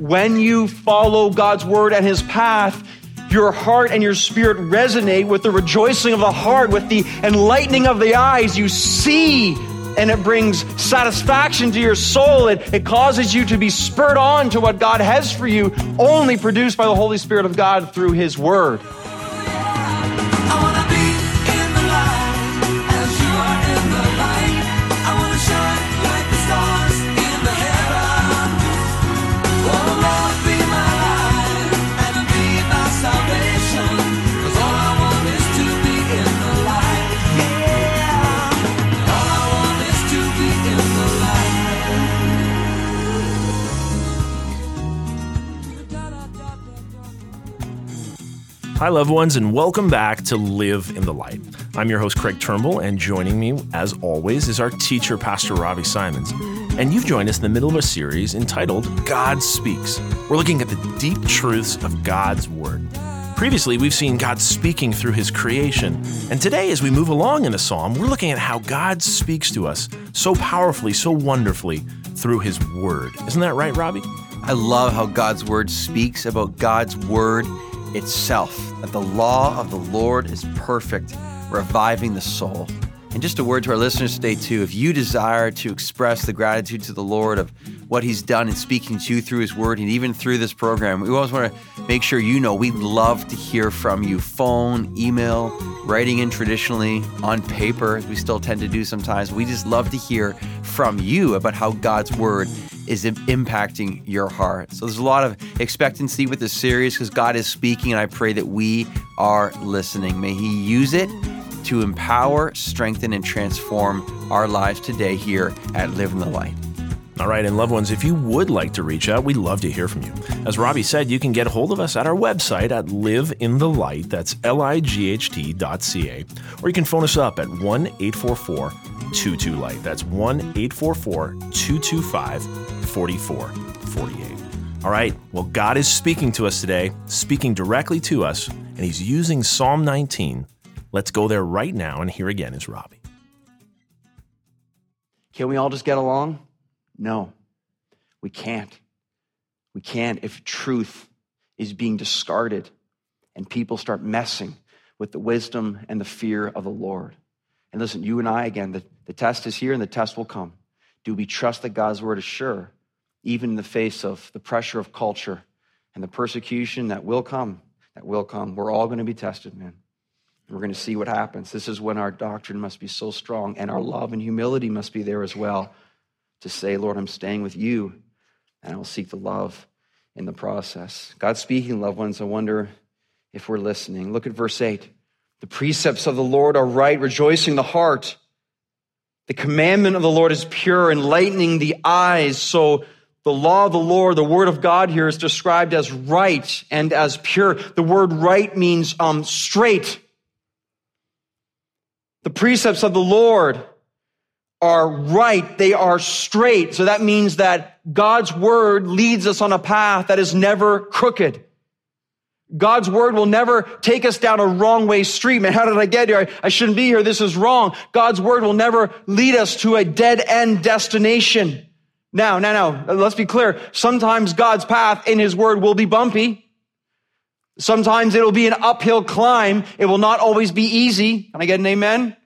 When you follow God's word and his path, your heart and your spirit resonate with the rejoicing of the heart, with the enlightening of the eyes. You see and it brings satisfaction to your soul. It, it causes you to be spurred on to what God has for you, only produced by the Holy Spirit of God through His Word. Hi, loved ones, and welcome back to Live in the Light. I'm your host, Craig Turnbull, and joining me, as always, is our teacher, Pastor Robbie Symons. And you've joined us in the middle of a series entitled God Speaks. We're looking at the deep truths of God's Word. Previously, we've seen God speaking through His creation. And today, as we move along in the psalm, we're looking at how God speaks to us so powerfully, so wonderfully through His Word. Isn't that right, Robbie? I love how God's Word speaks about God's Word itself, that the law of the Lord is perfect, reviving the soul. And just a word to our listeners today, too. If you desire to express the gratitude to the Lord of what He's done in speaking to you through His Word and even through this program, we always want to make sure you know we'd love to hear from you. Phone, email, writing in traditionally, on paper, we still tend to do sometimes. We just love to hear from you about how God's Word is impacting your heart. So there's a lot of expectancy with this series because God is speaking, and I pray that we are listening. May He use it to empower, strengthen, and transform our lives today here at Live in the Light. All right, and loved ones, if you would like to reach out, we'd love to hear from you. As Robbie said, you can get a hold of us at our website at Live in the Light, that's L I G H T dot C A, or you can phone us up at 1 844 22 Light. That's 1 844 225 4448. All right, well, God is speaking to us today, speaking directly to us, and He's using Psalm 19. Let's go there right now, and here again is Robbie. Can we all just get along? No, we can't. We can't if truth is being discarded and people start messing with the wisdom and the fear of the Lord. And listen, you and I, again, the, the test is here and the test will come. Do we trust that God's word is sure, even in the face of the pressure of culture and the persecution that will come? That will come. We're all going to be tested, man. We're going to see what happens. This is when our doctrine must be so strong, and our love and humility must be there as well to say, Lord, I'm staying with you, and I'll seek the love in the process. God speaking, loved ones, I wonder if we're listening. Look at verse 8. The precepts of the Lord are right, rejoicing the heart. The commandment of the Lord is pure, enlightening the eyes. So the law of the Lord, the word of God here is described as right and as pure. The word right means um, straight. The precepts of the Lord are right. They are straight. So that means that God's word leads us on a path that is never crooked. God's word will never take us down a wrong way street. Man, how did I get here? I, I, shouldn't be here. This is wrong. God's word will never lead us to a dead end destination. Now, now, now, let's be clear. Sometimes God's path in his word will be bumpy. Sometimes it'll be an uphill climb. It will not always be easy. Can I get an amen?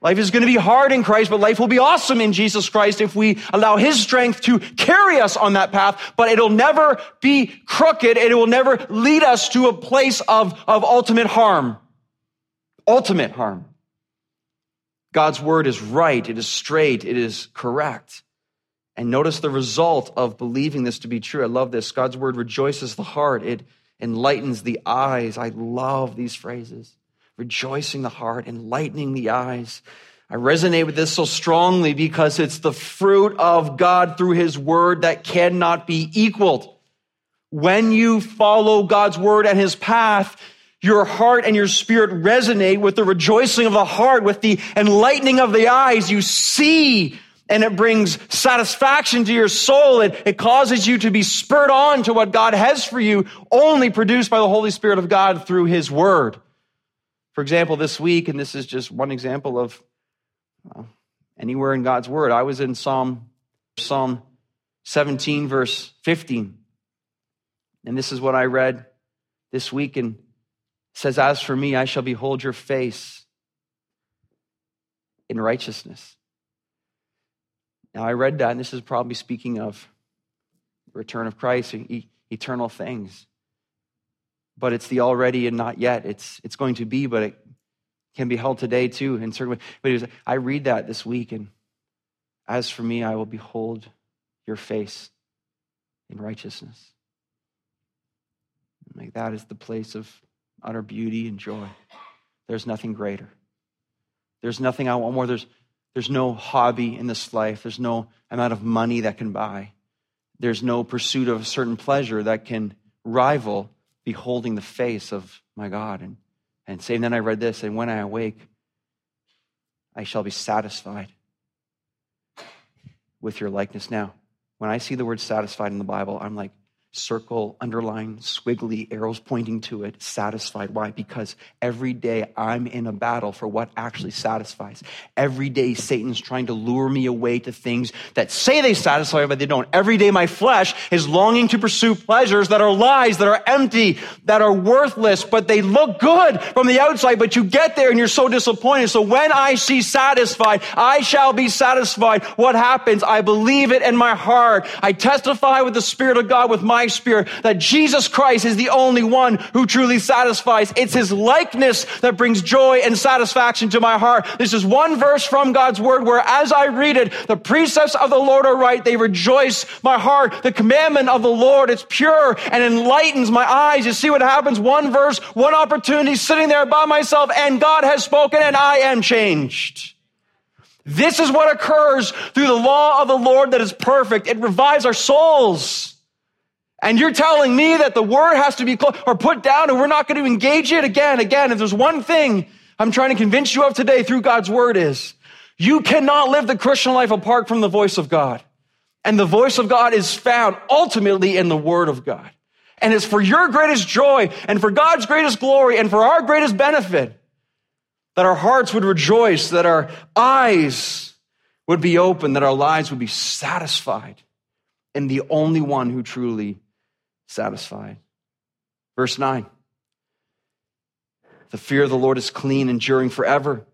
Life is going to be hard in Christ, but life will be awesome in Jesus Christ if we allow His strength to carry us on that path. But it'll never be crooked. and It will never lead us to a place of, of ultimate harm. Ultimate harm. God's word is right. It is straight. It is correct. And notice the result of believing this to be true. I love this. God's word rejoices the heart. It enlightens the eyes. I love these phrases rejoicing the heart, enlightening the eyes. I resonate with this so strongly because it's the fruit of God through his word that cannot be equaled. When you follow God's word and his path, your heart and your spirit resonate with the rejoicing of the heart, with the enlightening of the eyes. You see and it brings satisfaction to your soul. It, it causes you to be spurred on to what God has for you, only produced by the Holy Spirit of God through his word. For example, this week, and this is just one example of uh, anywhere in God's word, I was in Psalm, Psalm 17, verse 15. And this is what I read this week and says, As for me, I shall behold your face in righteousness. Now, I read that, and this is probably speaking of return of Christ, eternal things. But it's the already and not yet. It's, it's going to be, but it can be held today too, in certain ways. But was, I read that this week, and as for me, I will behold your face in righteousness. Like that is the place of utter beauty and joy. There's nothing greater. There's nothing I want more. There's, there's no hobby in this life. There's no amount of money that can buy. There's no pursuit of a certain pleasure that can rival beholding the face of my God. And, and saying, then I read this, and when I awake, I shall be satisfied with your likeness. Now, when I see the word satisfied in the Bible, I'm like, circle, underline, squiggly, arrows pointing to it, satisfied. Why? Because every day I'm in a battle for what actually satisfies. Every day Satan's trying to lure me away to things that say they satisfy, but they don't. Every day my flesh is longing to pursue pleasures that are lies, that are empty, that are worthless, but they look good from the outside, but you get there and you're so disappointed. So when I see satisfied, I shall be satisfied. What happens? I believe it in my heart. I testify with the Spirit of God, with my spirit that Jesus Christ is the only one who truly satisfies. It's his likeness that brings joy and satisfaction to my heart. This is one verse from God's word where as I read it, the precepts of the Lord are right. They rejoice my heart. The commandment of the Lord is pure and enlightens my eyes. You see what happens? One verse, one opportunity sitting there by myself and God has spoken and I am changed. This is what occurs through the law of the Lord that is perfect. It revives our souls. And you're telling me that the word has to be closed or put down and we're not going to engage it again, again. If there's one thing I'm trying to convince you of today through God's word is you cannot live the Christian life apart from the voice of God. And the voice of God is found ultimately in the word of God. And it's for your greatest joy and for God's greatest glory and for our greatest benefit that our hearts would rejoice, that our eyes would be open, that our lives would be satisfied in the only one who truly satisfied. Verse 9 The fear of the Lord is clean, enduring forever.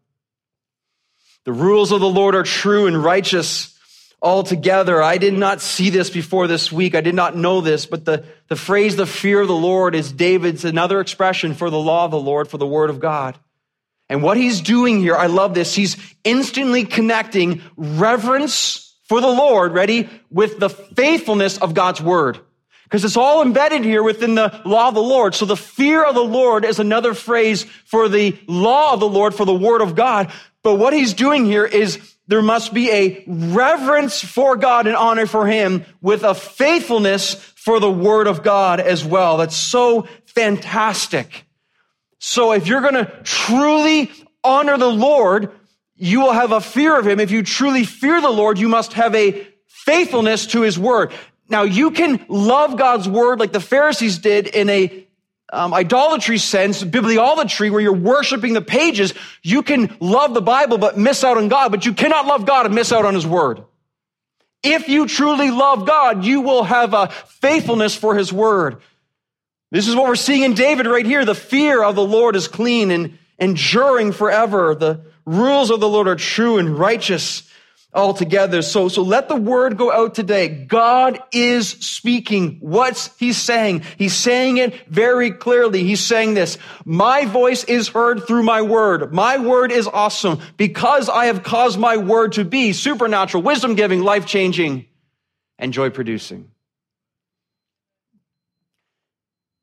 The rules of the Lord are true and righteous altogether. I did not see this before this week. I did not know this, but the, the phrase, the fear of the Lord, is David's another expression for the law of the Lord, for the word of God. And what he's doing here, I love this. He's instantly connecting reverence for the Lord, ready, with the faithfulness of God's word. Because it's all embedded here within the law of the Lord. So the fear of the Lord is another phrase for the law of the Lord, for the word of God. But what he's doing here is there must be a reverence for God and honor for him with a faithfulness for the word of God as well. That's so fantastic. So if you're going to truly honor the Lord, you will have a fear of him. If you truly fear the Lord, you must have a faithfulness to his word. Now, you can love God's word like the Pharisees did in a um, idolatry sense, bibliolatry, where you're worshiping the pages. You can love the Bible but miss out on God, but you cannot love God and miss out on his word. If you truly love God, you will have a faithfulness for his word. This is what we're seeing in David right here. The fear of the Lord is clean and enduring forever. The rules of the Lord are true and righteous altogether. So, so let the word go out today. God is speaking. What's he saying? He's saying it very clearly. He's saying this. My voice is heard through my word. My word is awesome because I have caused my word to be supernatural, wisdom giving, life changing, and joy producing.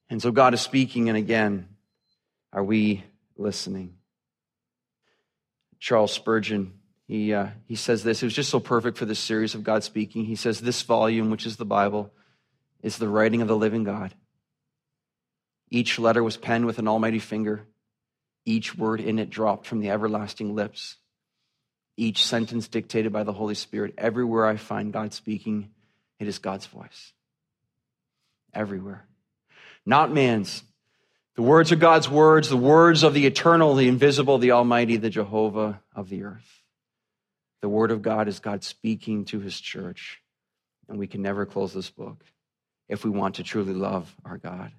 And so God is speaking. And again, are we listening? Charles Spurgeon he, uh, he says this. It was just so perfect for this series of God speaking. He says, This volume, which is the Bible, is the writing of the living God. Each letter was penned with an almighty finger, each word in it dropped from the everlasting lips, each sentence dictated by the Holy Spirit. Everywhere I find God speaking, it is God's voice. Everywhere. Not man's. The words are God's words, the words of the eternal, the invisible, the almighty, the Jehovah of the earth. The Word of God is God speaking to His church, and we can never close this book. if we want to truly love our God.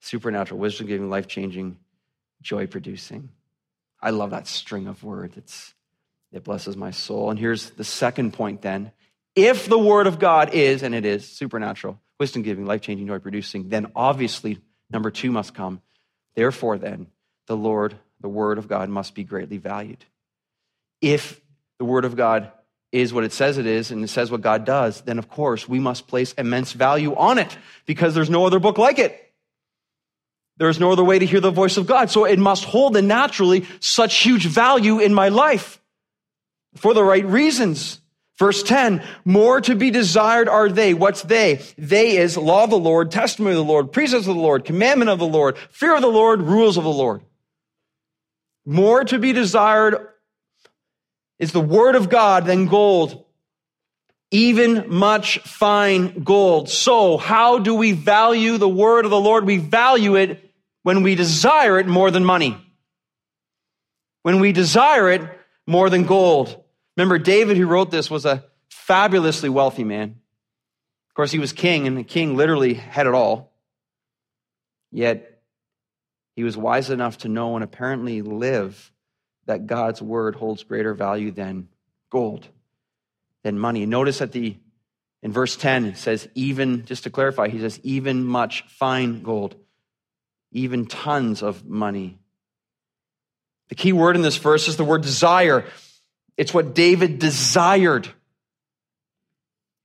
Supernatural, wisdom giving, life changing, joy producing. I love that string of words. It's, it blesses my soul. And here's the second point then. If the word of God is, and it is, supernatural, wisdom giving, life changing, joy producing, then obviously number two must come. Therefore, then, the Lord, the word of God must be greatly valued. If the word of God is what it says it is and it says what God does, then of course we must place immense value on it because there's no other book like it. There's no other way to hear the voice of God. So it must hold and naturally such huge value in my life for the right reasons. Verse 10, more to be desired are they. What's they? They is law of the Lord, testimony of the Lord, precepts of the Lord, commandment of the Lord, fear of the Lord, rules of the Lord. More to be desired is the word of God than gold, even much fine gold. So how do we value the word of the Lord? We value it when we desire it more than money. When we desire it more than gold. Remember, David, who wrote this, was a fabulously wealthy man. Of course, he was king, and the king literally had it all. Yet, he was wise enough to know and apparently live that God's word holds greater value than gold, than money. Notice that the in verse 10 it says even just to clarify, he says even much fine gold, even tons of money. The key word in this verse is the word desire. It's what David desired.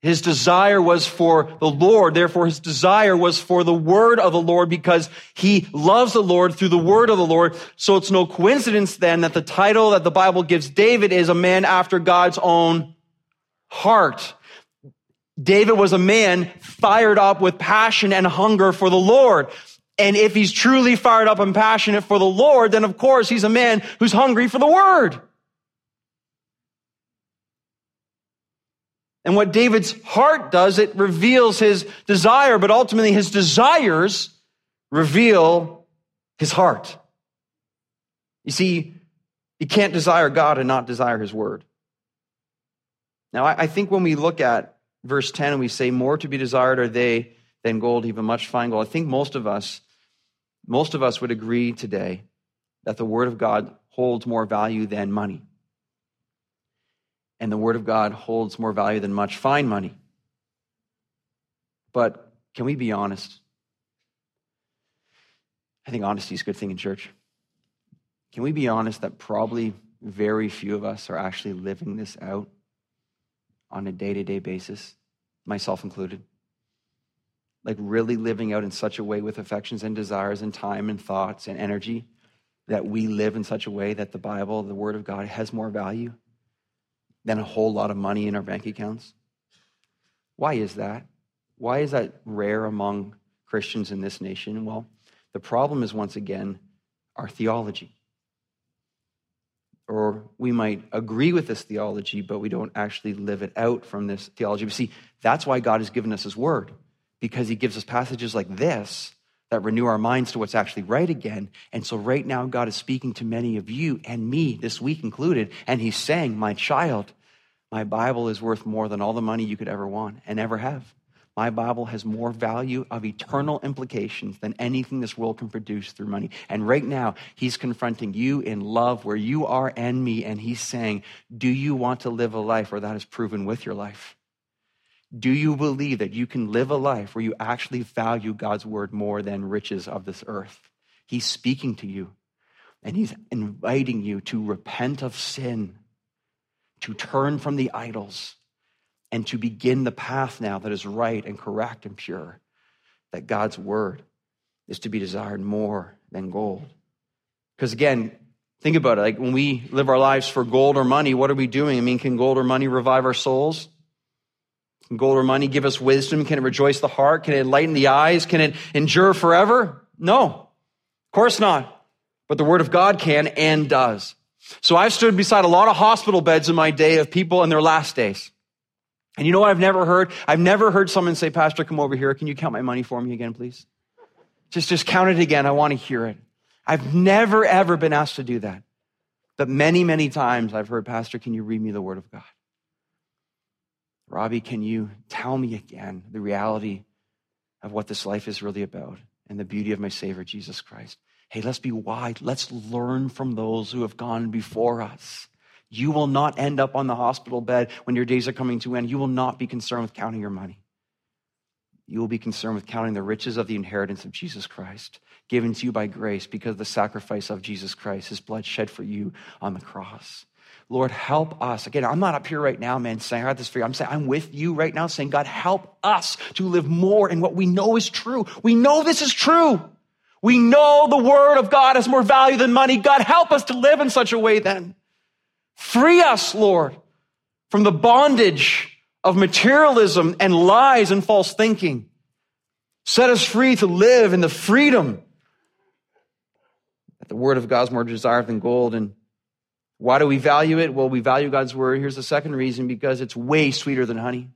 His desire was for the Lord. Therefore, his desire was for the word of the Lord because he loves the Lord through the word of the Lord. So it's no coincidence then that the title that the Bible gives David is a man after God's own heart. David was a man fired up with passion and hunger for the Lord. And if he's truly fired up and passionate for the Lord, then of course he's a man who's hungry for the word. And what David's heart does, it reveals his desire, but ultimately his desires reveal his heart. You see, you can't desire God and not desire his word. Now, I think when we look at verse 10 and we say, More to be desired are they than gold, even much fine gold, I think most of us, most of us would agree today that the word of God holds more value than money and the Word of God holds more value than much fine money. But can we be honest? I think honesty is a good thing in church. Can we be honest that probably very few of us are actually living this out on a day to day basis, myself included? Like, really living out in such a way with affections and desires and time and thoughts and energy that we live in such a way that the Bible, the Word of God, has more value than a whole lot of money in our bank accounts. Why is that? Why is that rare among Christians in this nation? Well, the problem is once again our theology. Or we might agree with this theology, but we don't actually live it out from this theology. But see, that's why God has given us His Word, because He gives us passages like this that renew our minds to what's actually right again. And so, right now, God is speaking to many of you and me, this week included, and He's saying, My child, my Bible is worth more than all the money you could ever want and ever have. My Bible has more value of eternal implications than anything this world can produce through money. And right now, He's confronting you in love where you are and me, and He's saying, Do you want to live a life where that is proven with your life? Do you believe that you can live a life where you actually value God's word more than riches of this earth? He's speaking to you and he's inviting you to repent of sin, to turn from the idols, and to begin the path now that is right and correct and pure. That God's word is to be desired more than gold. Because again, think about it. Like when we live our lives for gold or money, what are we doing? I mean, can gold or money revive our souls? Gold or money give us wisdom? Can it rejoice the heart? Can it enlighten the eyes? Can it endure forever? No, of course not. But the word of God can and does. So I've stood beside a lot of hospital beds in my day of people in their last days. And you know what I've never heard? I've never heard someone say, Pastor, come over here. Can you count my money for me again, please? Just, just count it again. I want to hear it. I've never, ever been asked to do that. But many, many times I've heard, Pastor, can you read me the word of God? Robbie, can you tell me again the reality of what this life is really about and the beauty of my Savior, Jesus Christ. Hey, let's be wise. Let's learn from those who have gone before us. You will not end up on the hospital bed when your days are coming to end. You will not be concerned with counting your money. You will be concerned with counting the riches of the inheritance of Jesus Christ, given to you by grace because of the sacrifice of Jesus Christ, his blood shed for you on the cross. Lord, help us. Again, I'm not up here right now, man, saying I got this for you. I'm saying I'm with you right now, saying, God, help us to live more in what we know is true. We know this is true. We know the word of God has more value than money. God, help us to live in such a way then. Free us, Lord, from the bondage of materialism and lies and false thinking. Set us free to live in the freedom that the word of God is more desired than gold. And why do we value it? Well, we value God's word. Here's the second reason because it's way sweeter than honey.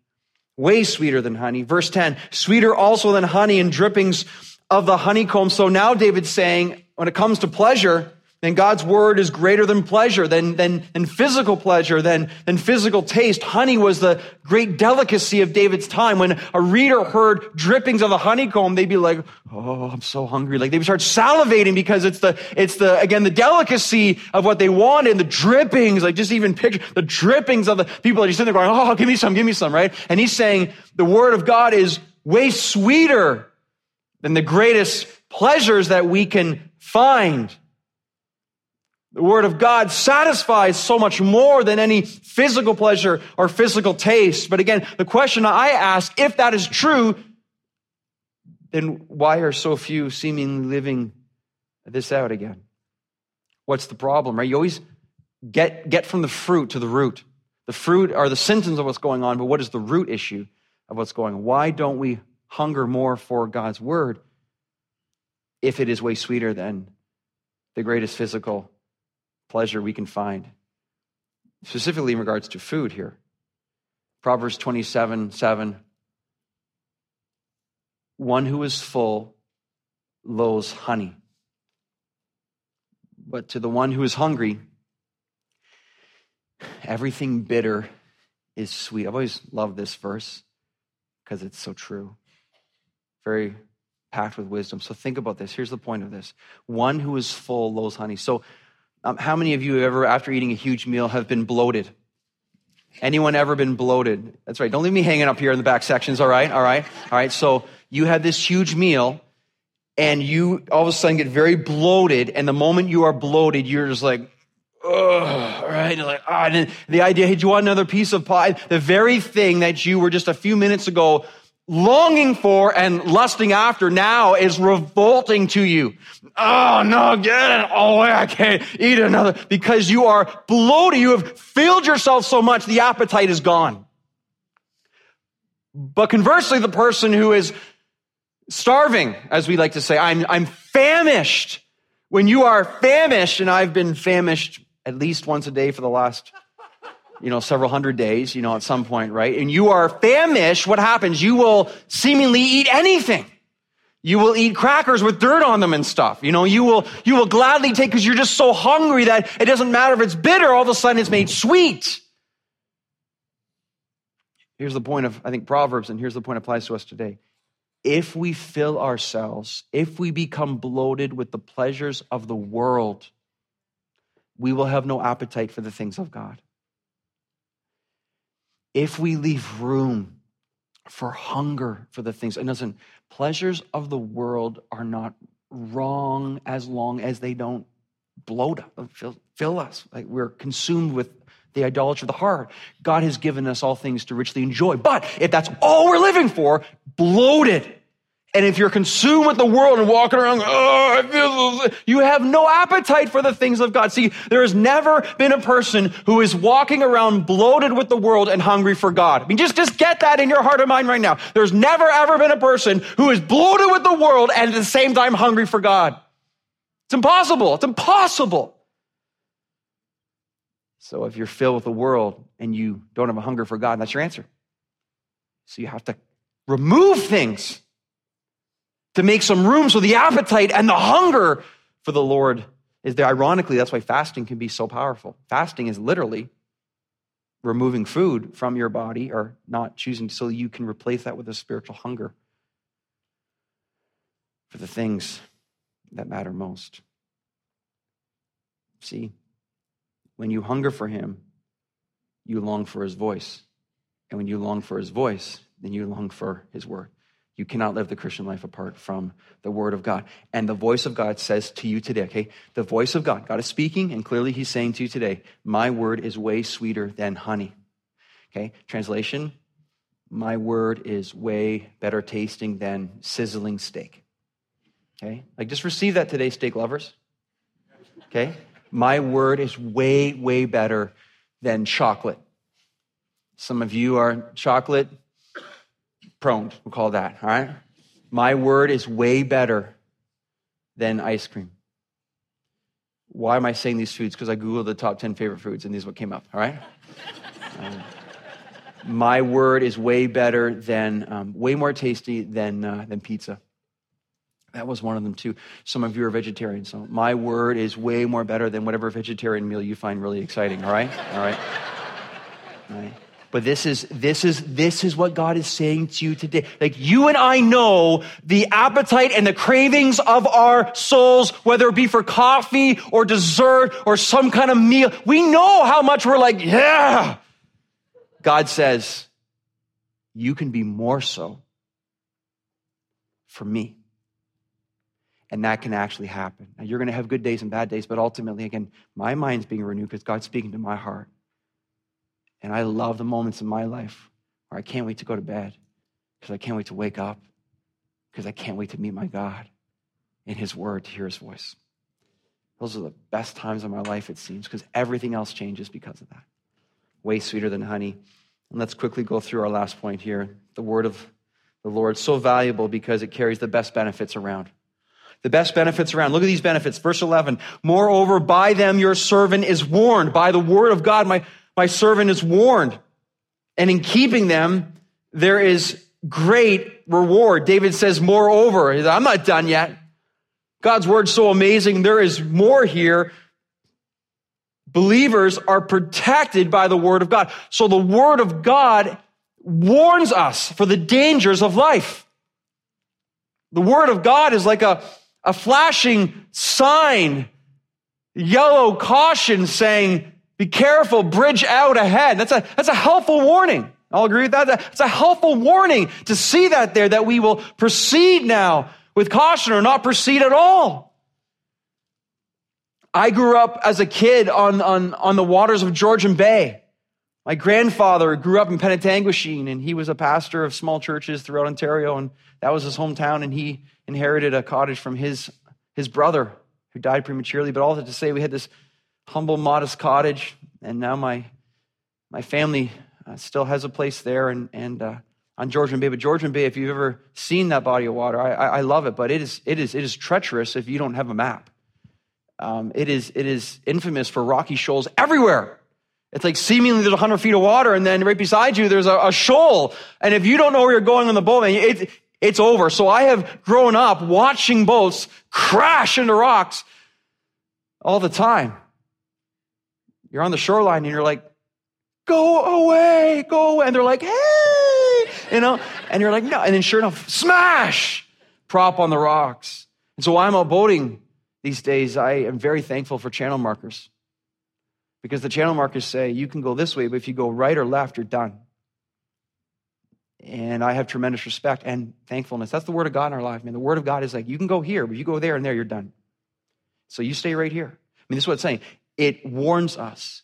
Way sweeter than honey. Verse 10 sweeter also than honey and drippings of the honeycomb. So now David's saying, when it comes to pleasure, then God's word is greater than pleasure, than, than, than physical pleasure, than, than physical taste. Honey was the great delicacy of David's time. When a reader heard drippings of the honeycomb, they'd be like, Oh, I'm so hungry. Like they'd start salivating because it's the, it's the, again, the delicacy of what they wanted, the drippings, like just even picture the drippings of the people that are sitting there going, Oh, give me some, give me some, right? And he's saying the word of God is way sweeter than the greatest pleasures that we can find. The Word of God satisfies so much more than any physical pleasure or physical taste. But again, the question I ask, if that is true, then why are so few seemingly living this out again? What's the problem, right? You always get, get from the fruit to the root. The fruit are the symptoms of what's going on, but what is the root issue of what's going on? Why don't we hunger more for God's Word if it is way sweeter than the greatest physical pleasure we can find, specifically in regards to food here. Proverbs 27 7. One who is full loathes honey. But to the one who is hungry, everything bitter is sweet. I've always loved this verse because it's so true. Very packed with wisdom. So think about this. Here's the point of this one who is full loathes honey. So um, how many of you ever, after eating a huge meal, have been bloated? Anyone ever been bloated? That's right. Don't leave me hanging up here in the back sections. All right. All right. All right. So you had this huge meal and you all of a sudden get very bloated. And the moment you are bloated, you're just like, Ugh, right? You're like, ah, and the idea, hey, do you want another piece of pie? The very thing that you were just a few minutes ago longing for and lusting after now is revolting to you. Oh no, get it oh, away. I can't eat another because you are bloated. You have filled yourself so much, the appetite is gone. But conversely, the person who is starving, as we like to say, I'm, I'm famished. When you are famished, and I've been famished at least once a day for the last you know, several hundred days, you know, at some point, right? And you are famished, what happens? You will seemingly eat anything. You will eat crackers with dirt on them and stuff. You know, you will, you will gladly take because you're just so hungry that it doesn't matter if it's bitter, all of a sudden it's made sweet. Here's the point of, I think, Proverbs, and here's the point applies to us today. If we fill ourselves, if we become bloated with the pleasures of the world, we will have no appetite for the things of God if we leave room for hunger for the things. And listen, pleasures of the world are not wrong as long as they don't bloat fill, fill us. Like we're consumed with the idolatry of the heart. God has given us all things to richly enjoy. But if that's all we're living for, bloated, and if you're consumed with the world and walking around, oh, I feel you have no appetite for the things of God. See, there has never been a person who is walking around bloated with the world and hungry for God. I mean, just, just get that in your heart and mind right now. There's never ever been a person who is bloated with the world and at the same time hungry for God. It's impossible. It's impossible. So if you're filled with the world and you don't have a hunger for God, that's your answer. So you have to remove things to make some room so the appetite and the hunger for the Lord is there. Ironically, that's why fasting can be so powerful. Fasting is literally removing food from your body or not choosing so you can replace that with a spiritual hunger for the things that matter most. See, when you hunger for him, you long for his voice. And when you long for his voice, then you long for his word. You cannot live the Christian life apart from the word of God. And the voice of God says to you today, okay? The voice of God, God is speaking, and clearly he's saying to you today, my word is way sweeter than honey. Okay? Translation, my word is way better tasting than sizzling steak. Okay? Like just receive that today, steak lovers. Okay? My word is way, way better than chocolate. Some of you are chocolate prone, we'll call that, all right? My word is way better than ice cream. Why am I saying these foods? Because I Googled the top 10 favorite foods and these what came up, all right? Um, my word is way better than, um, way more tasty than, uh, than pizza. That was one of them too. Some of you are vegetarians, so my word is way more better than whatever vegetarian meal you find really exciting. All right, all right, all right. But this is this is this is what God is saying to you today. Like you and I know the appetite and the cravings of our souls, whether it be for coffee or dessert or some kind of meal. We know how much we're like, yeah. God says, you can be more so for me. And that can actually happen. Now, you're going to have good days and bad days, but ultimately, again, my mind's being renewed because God's speaking to my heart. And I love the moments in my life where I can't wait to go to bed because I can't wait to wake up because I can't wait to meet my God in His Word to hear His voice. Those are the best times of my life, it seems, because everything else changes because of that. Way sweeter than honey. And let's quickly go through our last point here. The Word of the Lord, so valuable because it carries the best benefits around the best benefits around. Look at these benefits. Verse 11. Moreover, by them your servant is warned. By the word of God, my, my servant is warned. And in keeping them, there is great reward. David says, moreover, I'm not done yet. God's word's so amazing. There is more here. Believers are protected by the word of God. So the word of God warns us for the dangers of life. The word of God is like a, a flashing sign, yellow caution saying, be careful, bridge out ahead. That's a, that's a helpful warning. I'll agree with that. It's a helpful warning to see that there, that we will proceed now with caution or not proceed at all. I grew up as a kid on, on, on the waters of Georgian Bay. My grandfather grew up in Penetanguishene, and he was a pastor of small churches throughout Ontario, and that was his hometown, and he inherited a cottage from his, his brother who died prematurely. But all that to say, we had this humble, modest cottage, and now my, my family uh, still has a place there and, and uh, on Georgian Bay. But Georgian Bay, if you've ever seen that body of water, I, I, I love it, but it is, it, is, it is treacherous if you don't have a map. Um, it, is, it is infamous for rocky shoals everywhere. It's like seemingly there's 100 feet of water, and then right beside you, there's a, a shoal. And if you don't know where you're going on the boat, man, it, it's over. So I have grown up watching boats crash into rocks all the time. You're on the shoreline and you're like, go away, go away. And they're like, hey, you know, and you're like, no. And then sure enough, smash, prop on the rocks. And so while I'm out boating these days, I am very thankful for channel markers because the channel markers say you can go this way, but if you go right or left, you're done. And I have tremendous respect and thankfulness. That's the word of God in our life, man. The word of God is like, you can go here, but you go there and there, you're done. So you stay right here. I mean, this is what it's saying. It warns us.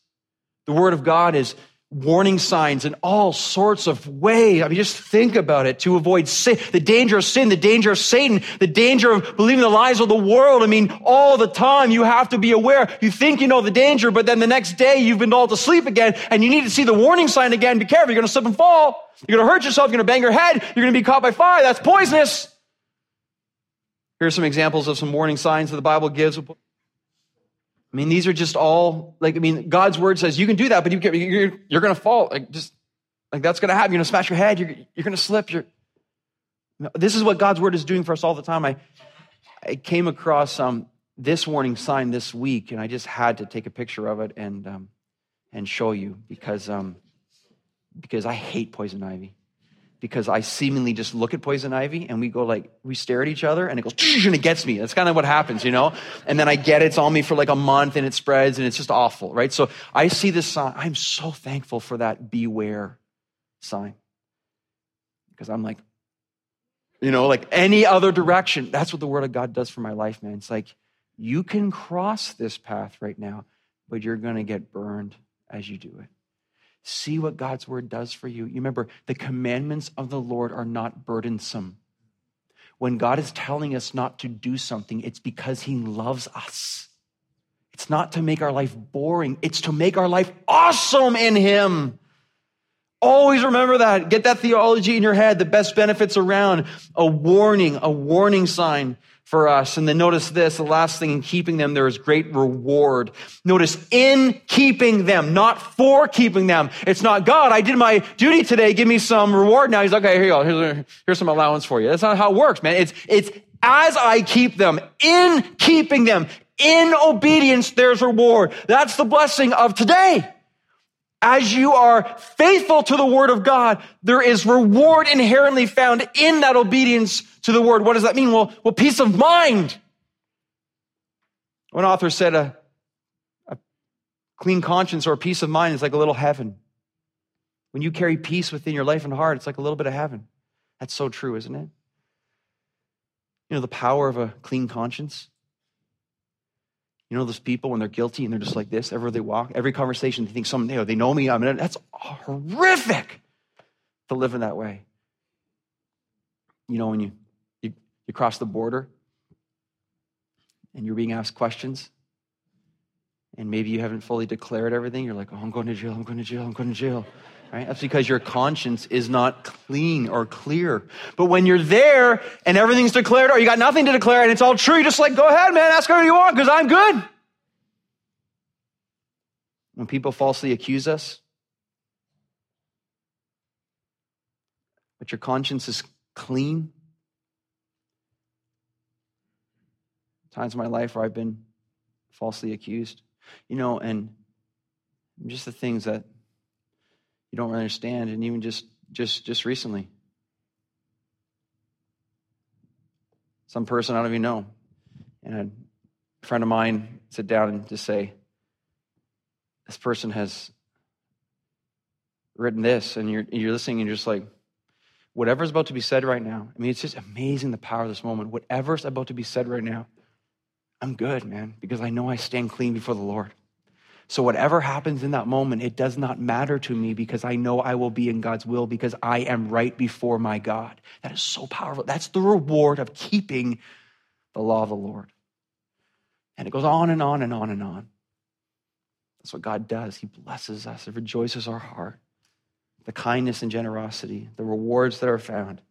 The word of God is warning signs in all sorts of ways. I mean, just think about it to avoid sin, the danger of sin, the danger of Satan, the danger of believing the lies of the world. I mean, all the time you have to be aware. You think you know the danger, but then the next day you've been lulled to sleep again and you need to see the warning sign again. Be careful. You're going to slip and fall. You're going to hurt yourself. You're going to bang your head. You're going to be caught by fire. That's poisonous. Here are some examples of some warning signs that the Bible gives. I mean, these are just all like, I mean, God's word says you can do that, but you are you're, you're going to fall. Like, just like that's going to happen. You're going to smash your head. You're, you're going to slip. You're, this is what God's word is doing for us all the time. I, I came across um, this warning sign this week, and I just had to take a picture of it and, um, and show you because, um, because I hate poison ivy. Because I seemingly just look at poison ivy and we go like, we stare at each other and it goes, and it gets me. That's kind of what happens, you know? And then I get it, it's on me for like a month and it spreads and it's just awful, right? So I see this sign. I'm so thankful for that beware sign because I'm like, you know, like any other direction. That's what the word of God does for my life, man. It's like, you can cross this path right now, but you're going to get burned as you do it. See what God's word does for you. You remember, the commandments of the Lord are not burdensome. When God is telling us not to do something, it's because he loves us. It's not to make our life boring, it's to make our life awesome in him. Always remember that. Get that theology in your head. The best benefits around a warning, a warning sign for us. And then notice this, the last thing in keeping them, there is great reward. Notice in keeping them, not for keeping them. It's not God, I did my duty today, give me some reward now. He's like, okay, here you go, here's, here's some allowance for you. That's not how it works, man. It's, it's as I keep them, in keeping them, in obedience, there's reward. That's the blessing of today. As you are faithful to the word of God, there is reward inherently found in that obedience to the word. What does that mean? Well, well peace of mind. One author said a, a clean conscience or a peace of mind is like a little heaven. When you carry peace within your life and heart, it's like a little bit of heaven. That's so true, isn't it? You know, the power of a clean conscience. You know those people when they're guilty and they're just like this everywhere they walk, every conversation they think know, they know me. I mean, that's horrific to live in that way. You know, when you, you, you cross the border and you're being asked questions, and maybe you haven't fully declared everything, you're like, oh, I'm going to jail, I'm going to jail, I'm going to jail. Right? That's because your conscience is not clean or clear. But when you're there and everything's declared or you got nothing to declare and it's all true, you just like, go ahead, man, ask whatever you want because I'm good. When people falsely accuse us, but your conscience is clean. Times in my life where I've been falsely accused, you know, and just the things that you don't really understand, and even just just just recently. Some person I don't even know. And a friend of mine sit down and just say, This person has written this, and you're you're listening and you're just like, whatever's about to be said right now. I mean, it's just amazing the power of this moment. Whatever's about to be said right now, I'm good, man, because I know I stand clean before the Lord. So, whatever happens in that moment, it does not matter to me because I know I will be in God's will because I am right before my God. That is so powerful. That's the reward of keeping the law of the Lord. And it goes on and on and on and on. That's what God does. He blesses us, it rejoices our heart. The kindness and generosity, the rewards that are found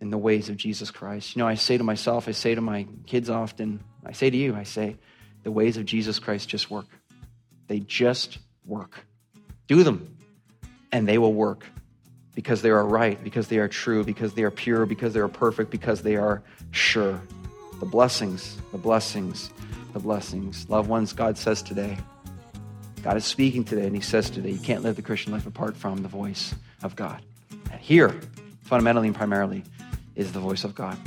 in the ways of Jesus Christ. You know, I say to myself, I say to my kids often, I say to you, I say, the ways of Jesus Christ just work. They just work. Do them, and they will work because they are right, because they are true, because they are pure, because they are perfect, because they are sure. The blessings, the blessings, the blessings. Loved ones, God says today, God is speaking today, and He says today, you can't live the Christian life apart from the voice of God. And here, fundamentally and primarily, is the voice of God.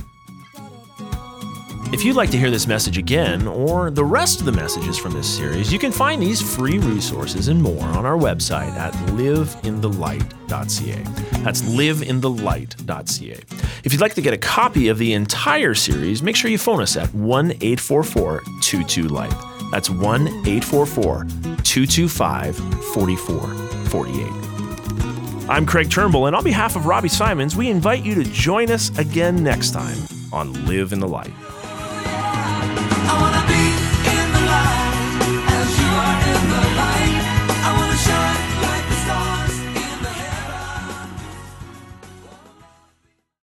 If you'd like to hear this message again or the rest of the messages from this series, you can find these free resources and more on our website at liveinthelight.ca. That's liveinthelight.ca. If you'd like to get a copy of the entire series, make sure you phone us at 1 844 22 Light. That's 1 844 225 4448. I'm Craig Turnbull, and on behalf of Robbie Symons, we invite you to join us again next time on Live in the Light.